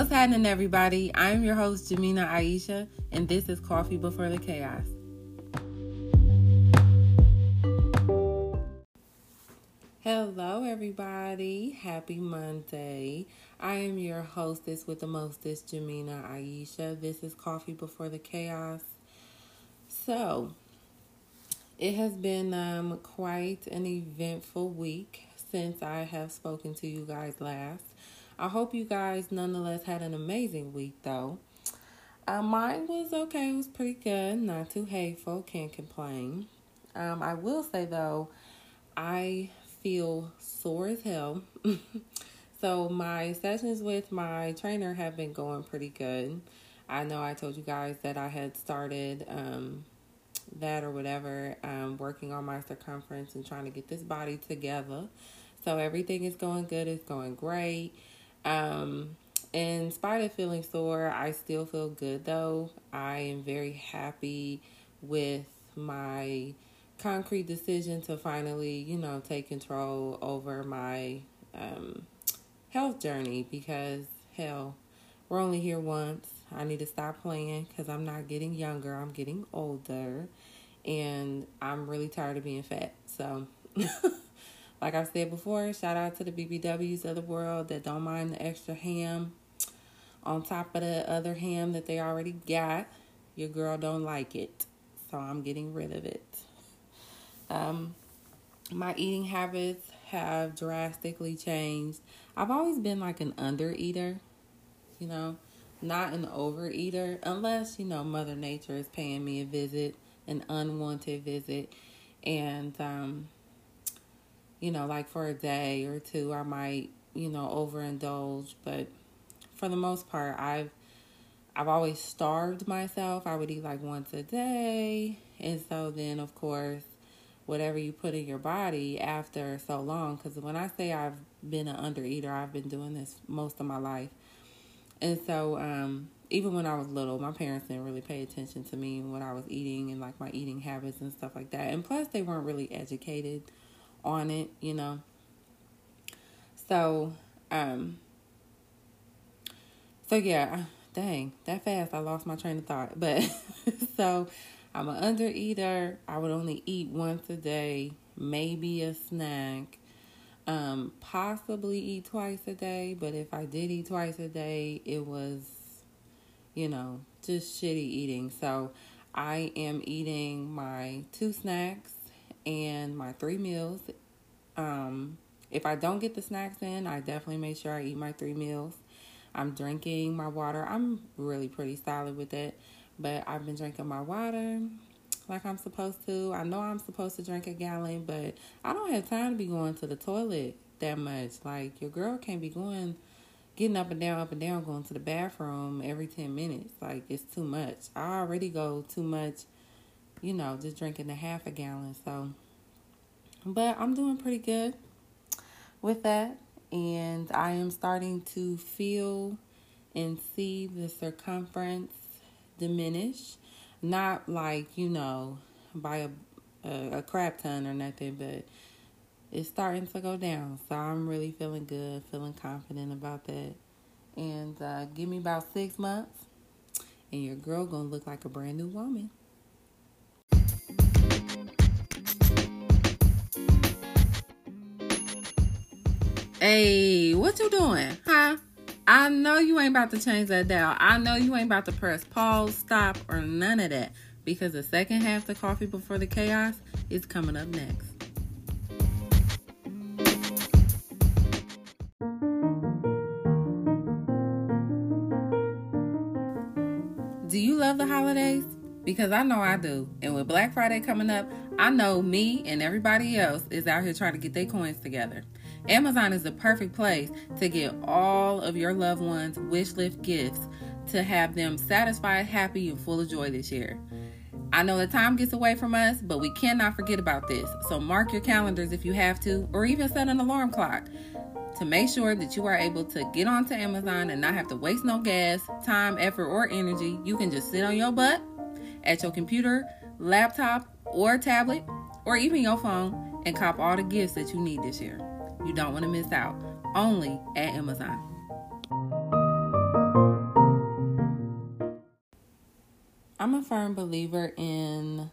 What's happening, everybody? I'm your host, Jemina Ayasha, and this is Coffee Before the Chaos. Hello, everybody. Happy Monday. I am your hostess with the mostest, Jemina Ayasha. This is Coffee Before the Chaos. So, it has been um, quite an eventful week since I have spoken to you guys last. I hope you guys nonetheless had an amazing week, though. Uh, mine was okay, it was pretty good, not too hateful, can't complain. Um, I will say, though, I feel sore as hell. so, my sessions with my trainer have been going pretty good. I know I told you guys that I had started um, that or whatever, um, working on my circumference and trying to get this body together. So everything is going good. It's going great. Um, in spite of feeling sore, I still feel good though. I am very happy with my concrete decision to finally, you know, take control over my um, health journey because hell, we're only here once. I need to stop playing because I'm not getting younger, I'm getting older, and I'm really tired of being fat. So. Like I said before, shout out to the BBWs of the world that don't mind the extra ham on top of the other ham that they already got. Your girl don't like it, so I'm getting rid of it. Um, my eating habits have drastically changed. I've always been like an under eater, you know, not an overeater, unless, you know, Mother Nature is paying me a visit, an unwanted visit. And um, you know, like for a day or two, I might, you know, overindulge. But for the most part, I've I've always starved myself. I would eat like once a day, and so then, of course, whatever you put in your body after so long. Because when I say I've been an under eater, I've been doing this most of my life, and so um, even when I was little, my parents didn't really pay attention to me when I was eating and like my eating habits and stuff like that. And plus, they weren't really educated on it, you know. So, um, so yeah, dang, that fast I lost my train of thought. But so I'm an under eater. I would only eat once a day, maybe a snack. Um, possibly eat twice a day, but if I did eat twice a day, it was, you know, just shitty eating. So I am eating my two snacks and my three meals. Um, if I don't get the snacks in, I definitely make sure I eat my three meals. I'm drinking my water. I'm really pretty solid with it, but I've been drinking my water like I'm supposed to. I know I'm supposed to drink a gallon, but I don't have time to be going to the toilet that much. Like your girl can't be going getting up and down, up and down, going to the bathroom every 10 minutes. Like it's too much. I already go too much you know, just drinking a half a gallon. So, but I'm doing pretty good with that. And I am starting to feel and see the circumference diminish. Not like, you know, by a, a, a crap ton or nothing, but it's starting to go down. So I'm really feeling good, feeling confident about that. And uh, give me about six months, and your girl gonna look like a brand new woman. Hey, what you doing? Huh? I know you ain't about to change that dial. I know you ain't about to press pause, stop, or none of that. Because the second half of Coffee Before the Chaos is coming up next. Do you love the holidays? Because I know I do. And with Black Friday coming up, I know me and everybody else is out here trying to get their coins together. Amazon is the perfect place to get all of your loved ones' wish list gifts to have them satisfied, happy, and full of joy this year. I know the time gets away from us, but we cannot forget about this. So mark your calendars if you have to, or even set an alarm clock to make sure that you are able to get onto Amazon and not have to waste no gas, time, effort, or energy. You can just sit on your butt at your computer, laptop, or tablet, or even your phone and cop all the gifts that you need this year. You don't want to miss out. Only at Amazon. I'm a firm believer in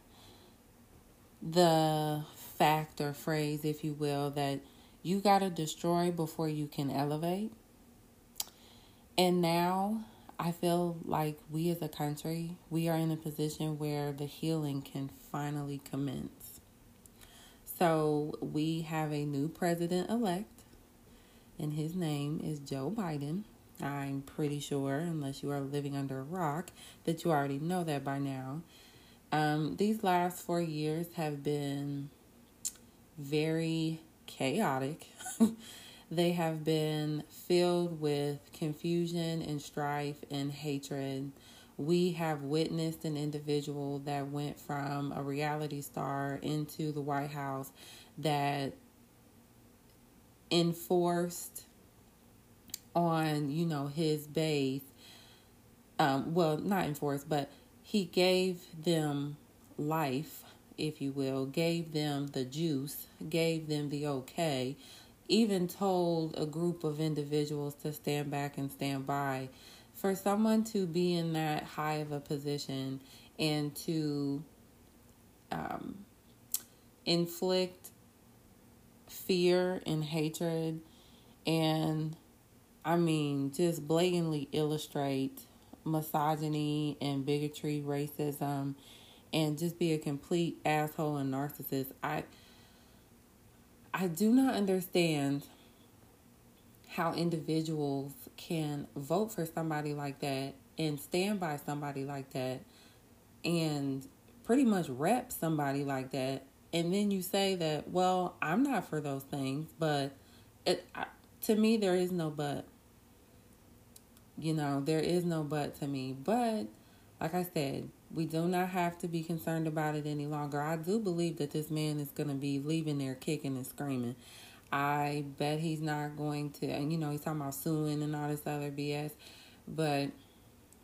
the fact or phrase, if you will, that you got to destroy before you can elevate. And now I feel like we as a country, we are in a position where the healing can finally commence. So we have a new president elect, and his name is Joe Biden. I'm pretty sure, unless you are living under a rock, that you already know that by now. Um, these last four years have been very chaotic. they have been filled with confusion and strife and hatred. We have witnessed an individual that went from a reality star into the White House that enforced on, you know, his base. Um, well, not enforced, but he gave them life, if you will, gave them the juice, gave them the okay, even told a group of individuals to stand back and stand by. For someone to be in that high of a position and to um, inflict fear and hatred and I mean, just blatantly illustrate misogyny and bigotry, racism, and just be a complete asshole and narcissist. I I do not understand how individuals can vote for somebody like that and stand by somebody like that and pretty much rep somebody like that and then you say that well i'm not for those things but it, to me there is no but you know, there is no but to me. But like I said, we do not have to be concerned about it any longer. I do believe that this man is going to be leaving there kicking and screaming. I bet he's not going to, and you know, he's talking about suing and all this other BS. But,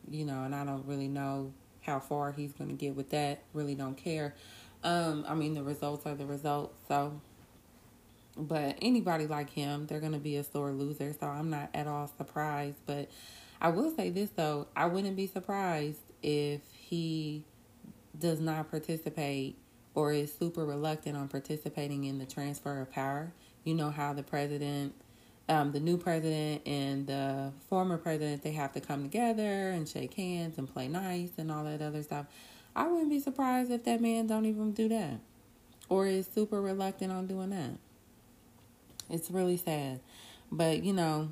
you know, and I don't really know how far he's going to get with that. Really don't care. Um, I mean, the results are the results. So, but anybody like him, they're going to be a sore loser. So I'm not at all surprised. But I will say this though, I wouldn't be surprised if he does not participate or is super reluctant on participating in the transfer of power. You know how the president, um, the new president and the former president, they have to come together and shake hands and play nice and all that other stuff. I wouldn't be surprised if that man don't even do that or is super reluctant on doing that. It's really sad. But, you know,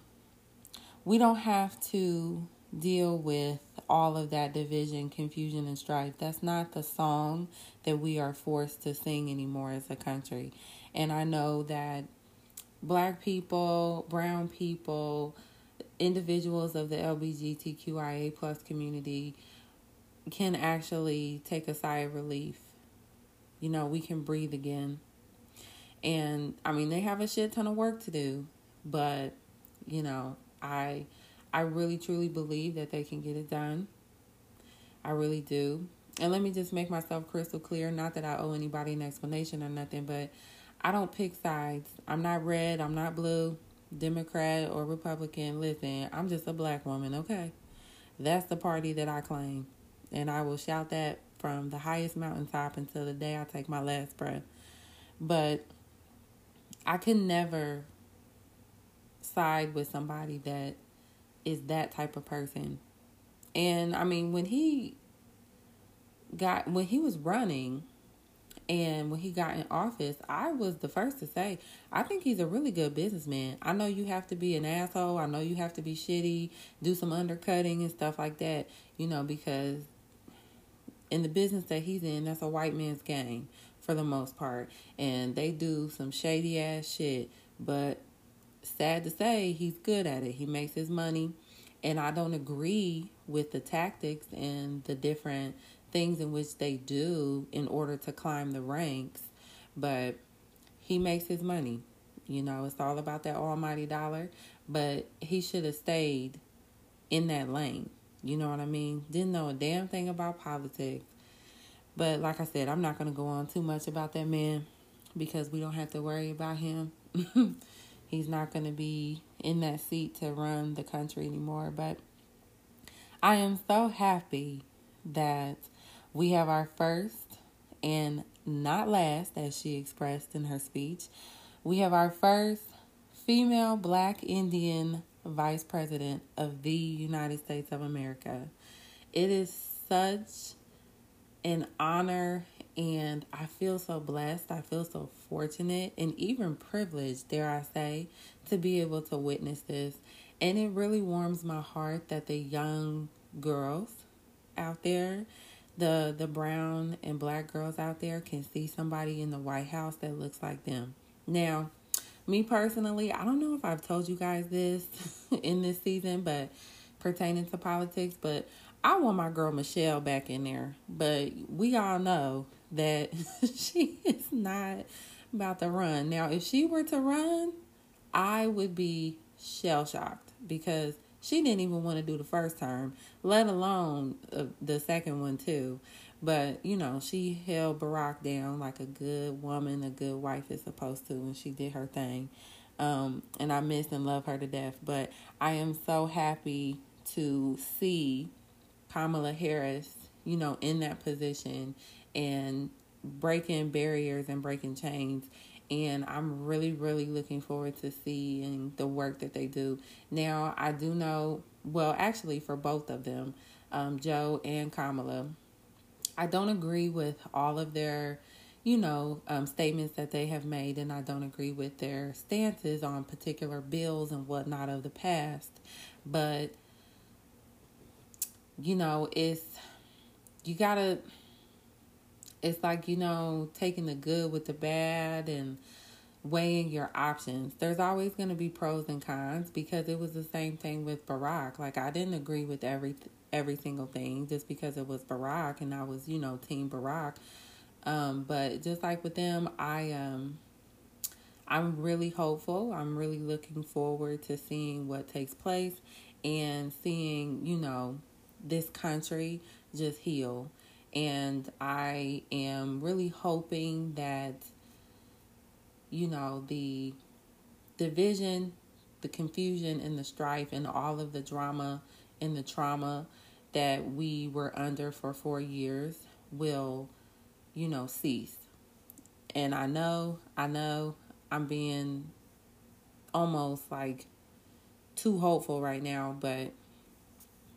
we don't have to deal with all of that division, confusion, and strife. That's not the song that we are forced to sing anymore as a country. And I know that black people, brown people, individuals of the LGBTQIA plus community can actually take a sigh of relief. You know, we can breathe again. And I mean, they have a shit ton of work to do, but you know, I I really truly believe that they can get it done. I really do. And let me just make myself crystal clear, not that I owe anybody an explanation or nothing, but I don't pick sides. I'm not red, I'm not blue, Democrat or Republican. Listen, I'm just a black woman, okay? That's the party that I claim. And I will shout that from the highest mountaintop until the day I take my last breath. But I can never side with somebody that is that type of person. And I mean, when he got when he was running and when he got in office, I was the first to say, I think he's a really good businessman. I know you have to be an asshole. I know you have to be shitty, do some undercutting and stuff like that, you know, because in the business that he's in, that's a white man's game for the most part. And they do some shady ass shit. But sad to say, he's good at it. He makes his money. And I don't agree with the tactics and the different things in which they do in order to climb the ranks. But he makes his money. You know, it's all about that almighty dollar. But he should have stayed in that lane. You know what I mean? Didn't know a damn thing about politics. But like I said, I'm not going to go on too much about that man because we don't have to worry about him. he's not going to be in that seat to run the country anymore. But I am so happy that We have our first and not last, as she expressed in her speech, we have our first female black Indian vice president of the United States of America. It is such an honor and I feel so blessed. I feel so fortunate and even privileged, dare I say, to be able to witness this. And it really warms my heart that the young girls out there, the the brown and black girls out there can see somebody in the White House that looks like them. Now, me personally, I don't know if I've told you guys this in this season, but pertaining to politics, but I want my girl Michelle back in there. But we all know that she is not about to run. Now, if she were to run, I would be shell shocked because she didn't even want to do the first term, let alone uh, the second one, too. But, you know, she held Barack down like a good woman, a good wife is supposed to, and she did her thing. Um, and I miss and love her to death. But I am so happy to see Kamala Harris, you know, in that position and breaking barriers and breaking chains. And I'm really, really looking forward to seeing the work that they do. Now, I do know, well, actually, for both of them, um, Joe and Kamala, I don't agree with all of their, you know, um, statements that they have made, and I don't agree with their stances on particular bills and whatnot of the past. But, you know, it's, you gotta, it's like, you know, taking the good with the bad and weighing your options. There's always going to be pros and cons because it was the same thing with Barack. Like I didn't agree with every every single thing just because it was Barack and I was, you know, team Barack. Um, but just like with them, I um I'm really hopeful. I'm really looking forward to seeing what takes place and seeing, you know, this country just heal. And I am really hoping that, you know, the division, the confusion, and the strife, and all of the drama and the trauma that we were under for four years will, you know, cease. And I know, I know I'm being almost like too hopeful right now, but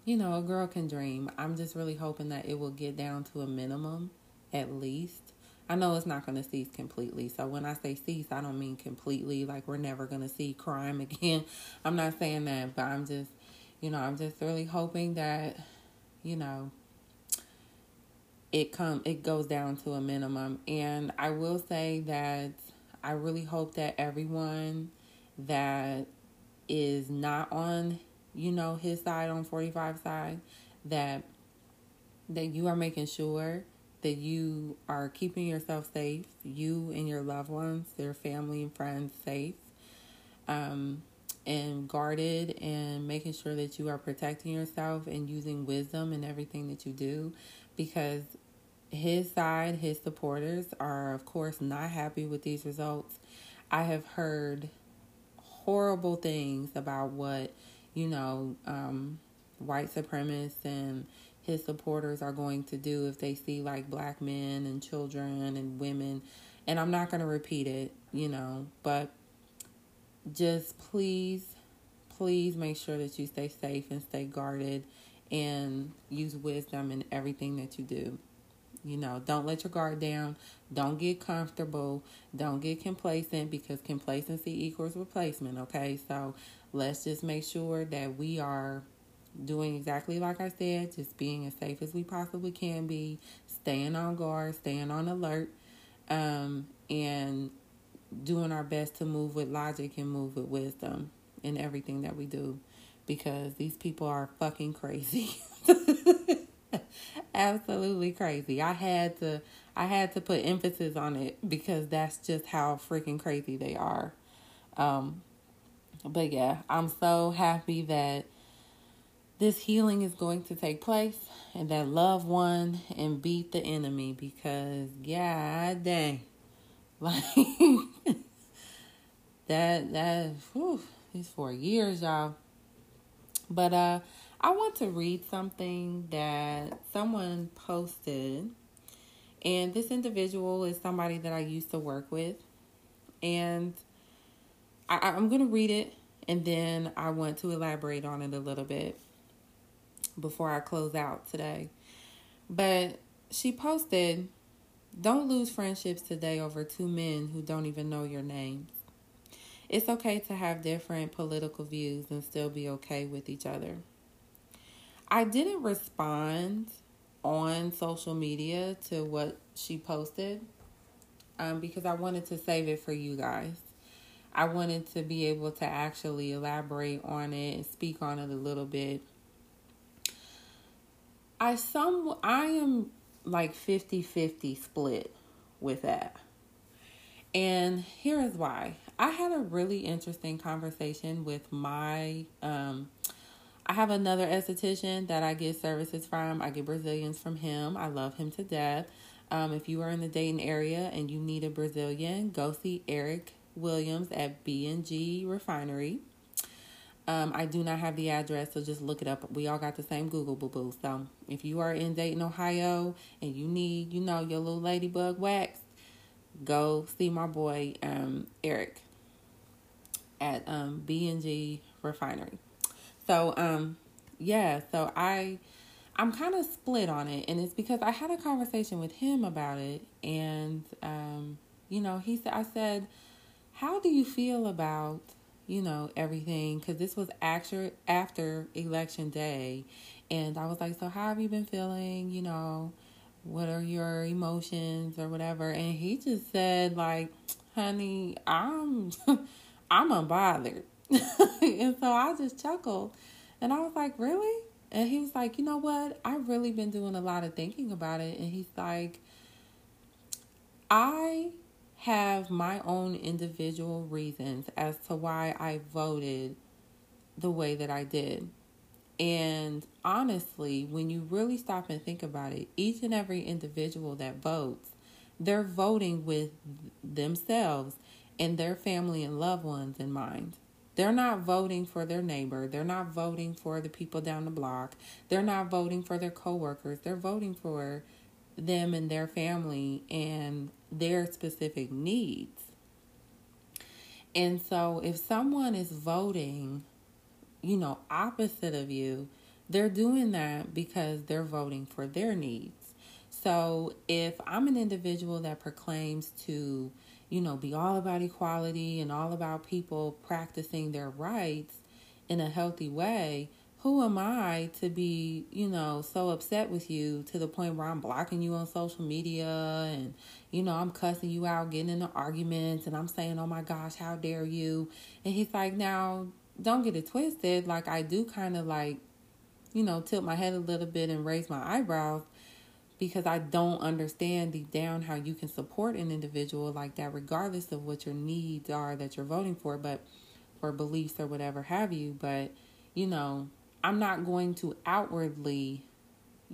you know, a girl can dream. I'm just really hoping that it will get down to a minimum at least. I know it's not going to cease completely. So when I say cease, I don't mean completely like we're never going to see crime again. I'm not saying that, but I'm just, you know, I'm just really hoping that, you know, it come it goes down to a minimum. And I will say that I really hope that everyone that is not on you know his side on 45 side that that you are making sure that you are keeping yourself safe you and your loved ones their family and friends safe um, and guarded and making sure that you are protecting yourself and using wisdom in everything that you do because his side his supporters are of course not happy with these results. I have heard horrible things about what you know, um, white supremacists and his supporters are going to do if they see like black men and children and women. And I'm not going to repeat it, you know, but just please, please make sure that you stay safe and stay guarded and use wisdom in everything that you do. You know, don't let your guard down. Don't get comfortable. Don't get complacent because complacency equals replacement. Okay, so let's just make sure that we are doing exactly like I said, just being as safe as we possibly can be, staying on guard, staying on alert, um, and doing our best to move with logic and move with wisdom in everything that we do because these people are fucking crazy. Absolutely crazy. I had to I had to put emphasis on it because that's just how freaking crazy they are. Um, but yeah, I'm so happy that this healing is going to take place and that love won and beat the enemy because yeah dang like that that whew, these four years y'all but uh I want to read something that someone posted. And this individual is somebody that I used to work with. And I, I'm going to read it and then I want to elaborate on it a little bit before I close out today. But she posted, Don't lose friendships today over two men who don't even know your names. It's okay to have different political views and still be okay with each other. I didn't respond on social media to what she posted um, because I wanted to save it for you guys. I wanted to be able to actually elaborate on it and speak on it a little bit. I some I am like 50-50 split with that. And here is why. I had a really interesting conversation with my um I have another esthetician that I get services from. I get Brazilians from him. I love him to death. Um, if you are in the Dayton area and you need a Brazilian, go see Eric Williams at B&G Refinery. Um, I do not have the address, so just look it up. We all got the same Google boo boo. So if you are in Dayton, Ohio, and you need, you know, your little ladybug wax, go see my boy um, Eric at um, B&G Refinery. So um, yeah, so I I'm kind of split on it, and it's because I had a conversation with him about it, and um, you know, he said I said how do you feel about, you know, everything? Because this was after, after election day. And I was like, so how have you been feeling? You know, what are your emotions or whatever? And he just said, like, honey, I'm, I'm unbothered. and so I just chuckled. And I was like, really? And he was like, you know what? I've really been doing a lot of thinking about it. And he's like, I have my own individual reasons as to why I voted the way that I did. And honestly, when you really stop and think about it, each and every individual that votes, they're voting with themselves and their family and loved ones in mind. They're not voting for their neighbor. They're not voting for the people down the block. They're not voting for their coworkers. They're voting for them and their family and their specific needs. And so if someone is voting, you know, opposite of you, they're doing that because they're voting for their needs. So if I'm an individual that proclaims to, you know, be all about equality and all about people practicing their rights in a healthy way, who am I to be, you know, so upset with you to the point where I'm blocking you on social media and, you know, I'm cussing you out, getting into arguments, and I'm saying, oh my gosh, how dare you? And he's like, now, don't get it twisted. Like, I do kind of like, you know, tilt my head a little bit and raise my eyebrows because I don't understand deep down how you can support an individual like that, regardless of what your needs are that you're voting for, but, or beliefs or whatever have you. But, you know, I'm not going to outwardly,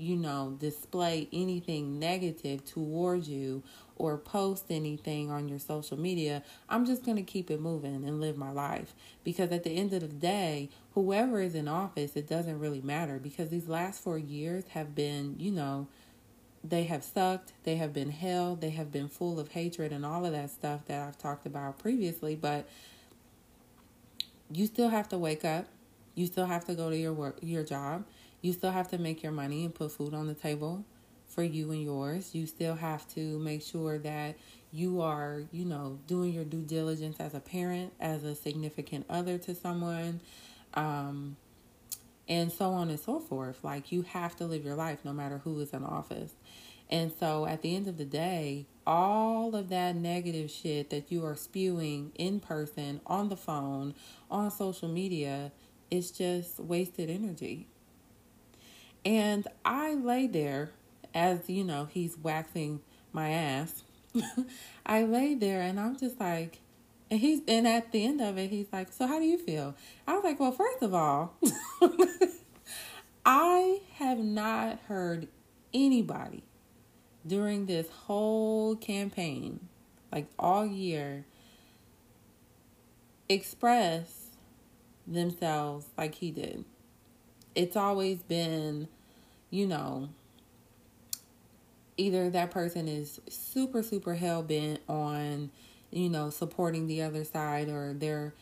you know, display anything negative towards you or post anything on your social media. I'm just going to keep it moving and live my life. Because at the end of the day, whoever is in office, it doesn't really matter because these last four years have been, you know, they have sucked, they have been hell, they have been full of hatred and all of that stuff that I've talked about previously. But you still have to wake up you still have to go to your work, your job. You still have to make your money and put food on the table for you and yours. You still have to make sure that you are, you know, doing your due diligence as a parent, as a significant other to someone, um, and so on and so forth. Like you have to live your life no matter who is in office. And so at the end of the day, all of that negative shit that you are spewing in person, on the phone, on social media it's just wasted energy. And I lay there as, you know, he's waxing my ass. I lay there and I'm just like, and he's, and at the end of it, he's like, So how do you feel? I was like, Well, first of all, I have not heard anybody during this whole campaign, like all year, express themselves like he did. It's always been, you know, either that person is super, super hell bent on, you know, supporting the other side or they're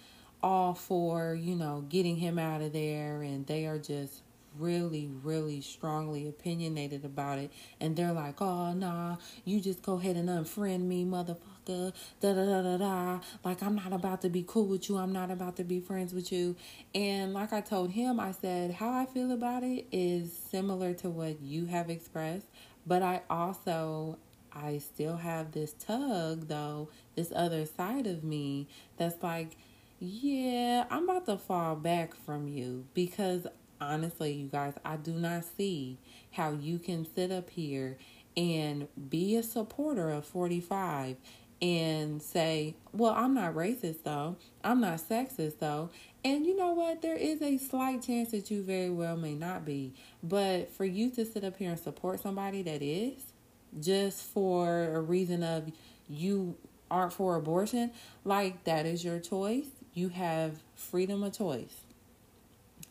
all for, you know, getting him out of there and they are just really, really strongly opinionated about it. And they're like, oh, nah, you just go ahead and unfriend me, motherfucker. Da da da da da. Like, I'm not about to be cool with you. I'm not about to be friends with you. And like I told him, I said, how I feel about it is similar to what you have expressed. But I also I still have this tug though, this other side of me that's like, yeah, I'm about to fall back from you because honestly, you guys, I do not see how you can sit up here and be a supporter of 45 and say, well, I'm not racist though. I'm not sexist though. And you know what? There is a slight chance that you very well may not be. But for you to sit up here and support somebody that is, just for a reason of you aren't for abortion, like that is your choice. You have freedom of choice.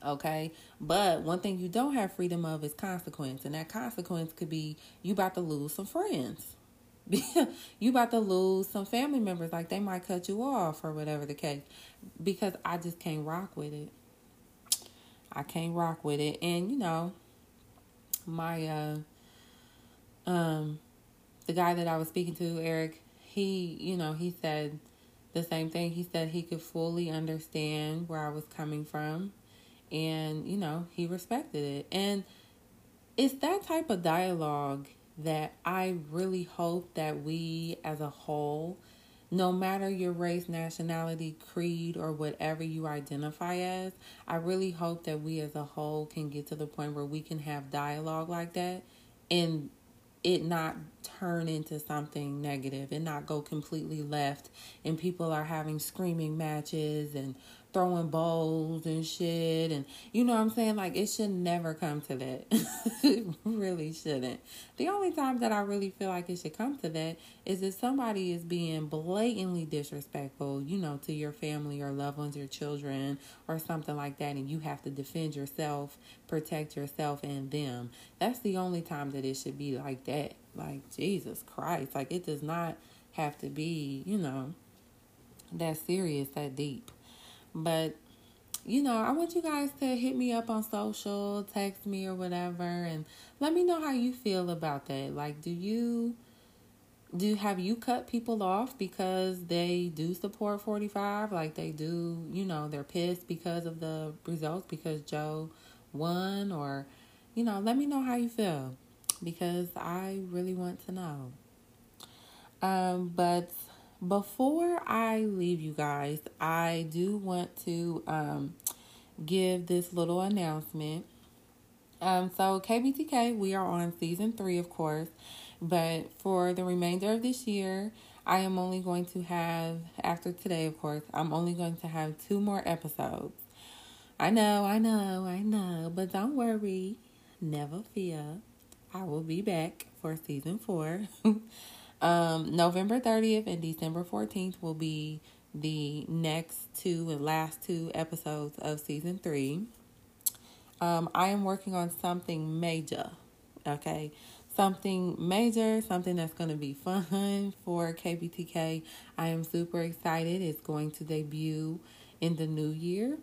Okay. But one thing you don't have freedom of is consequence. And that consequence could be you about to lose some friends. you about to lose some family members. Like they might cut you off or whatever the case. Because I just can't rock with it. I can't rock with it. And you know, my uh um the guy that I was speaking to, Eric, he, you know, he said the same thing. He said he could fully understand where I was coming from and you know he respected it. And it's that type of dialogue that i really hope that we as a whole no matter your race nationality creed or whatever you identify as i really hope that we as a whole can get to the point where we can have dialogue like that and it not turn into something negative and not go completely left and people are having screaming matches and throwing bowls and shit and you know what I'm saying? Like it should never come to that. It really shouldn't. The only time that I really feel like it should come to that is if somebody is being blatantly disrespectful you know to your family or loved ones your children or something like that and you have to defend yourself protect yourself and them. That's the only time that it should be like that. Like Jesus Christ. Like it does not have to be you know that serious that deep but you know, I want you guys to hit me up on social, text me or whatever and let me know how you feel about that. Like do you do have you cut people off because they do support 45 like they do, you know, they're pissed because of the results because Joe won or you know, let me know how you feel because I really want to know. Um but before I leave you guys, I do want to um, give this little announcement. Um, so, KBTK, we are on season three, of course, but for the remainder of this year, I am only going to have, after today, of course, I'm only going to have two more episodes. I know, I know, I know, but don't worry, never fear. I will be back for season four. Um, November 30th and December 14th will be the next two and last two episodes of season three. Um, I am working on something major, okay? Something major, something that's going to be fun for KBTK. I am super excited. It's going to debut in the new year.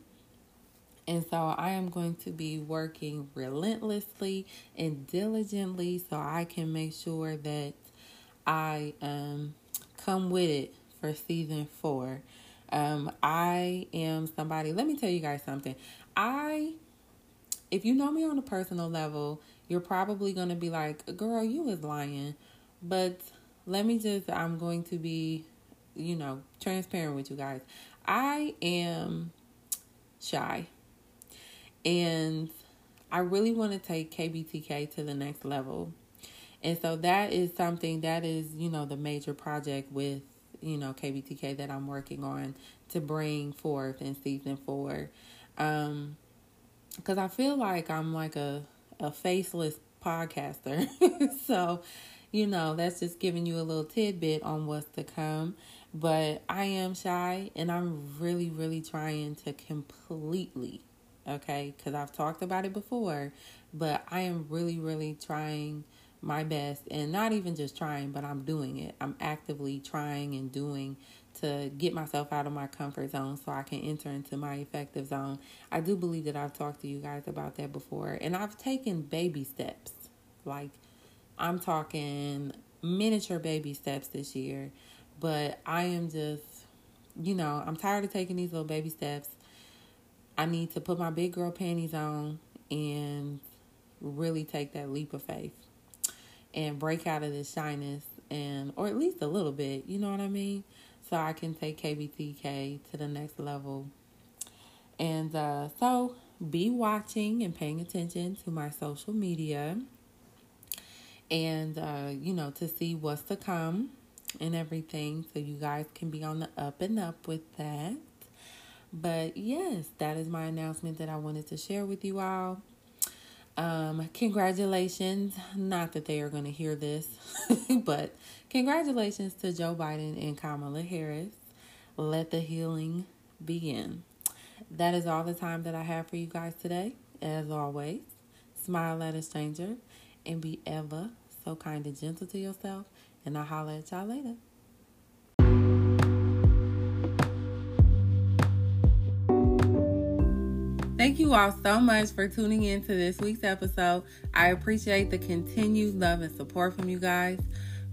And so I am going to be working relentlessly and diligently so I can make sure that I um, come with it for season four. Um, I am somebody, let me tell you guys something. I, if you know me on a personal level, you're probably going to be like, girl, you was lying. But let me just, I'm going to be, you know, transparent with you guys. I am shy. And I really want to take KBTK to the next level. And so that is something that is, you know, the major project with, you know, KBTK that I'm working on to bring forth in season four. Um, cause I feel like I'm like a, a faceless podcaster. so, you know, that's just giving you a little tidbit on what's to come. But I am shy and I'm really, really trying to completely, okay? Because I've talked about it before, but I am really, really trying my best and not even just trying, but I'm doing it. I'm actively trying and doing to get myself out of my comfort zone so I can enter into my effective zone. I do believe that I've talked to you guys about that before, and I've taken baby steps. Like, I'm talking miniature baby steps this year, but I am just, you know, I'm tired of taking these little baby steps. I need to put my big girl panties on and really take that leap of faith and break out of this shyness and or at least a little bit, you know what I mean? So I can take KBTK to the next level. And uh, so be watching and paying attention to my social media and uh, you know to see what's to come and everything so you guys can be on the up and up with that. But yes, that is my announcement that I wanted to share with you all. Um, congratulations. Not that they are going to hear this, but congratulations to Joe Biden and Kamala Harris. Let the healing begin. That is all the time that I have for you guys today. As always, smile at a stranger and be ever so kind and gentle to yourself. And I'll holler at y'all later. You all so much for tuning in to this week's episode. I appreciate the continued love and support from you guys.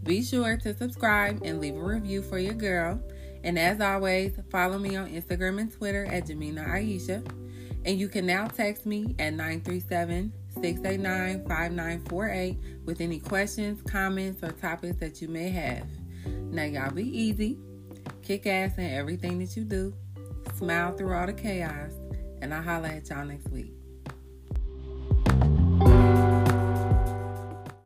Be sure to subscribe and leave a review for your girl. And as always, follow me on Instagram and Twitter at Jemina Ayasha. And you can now text me at 937 689 5948 with any questions, comments, or topics that you may have. Now, y'all be easy, kick ass in everything that you do, smile through all the chaos and I'll holler at y'all next week.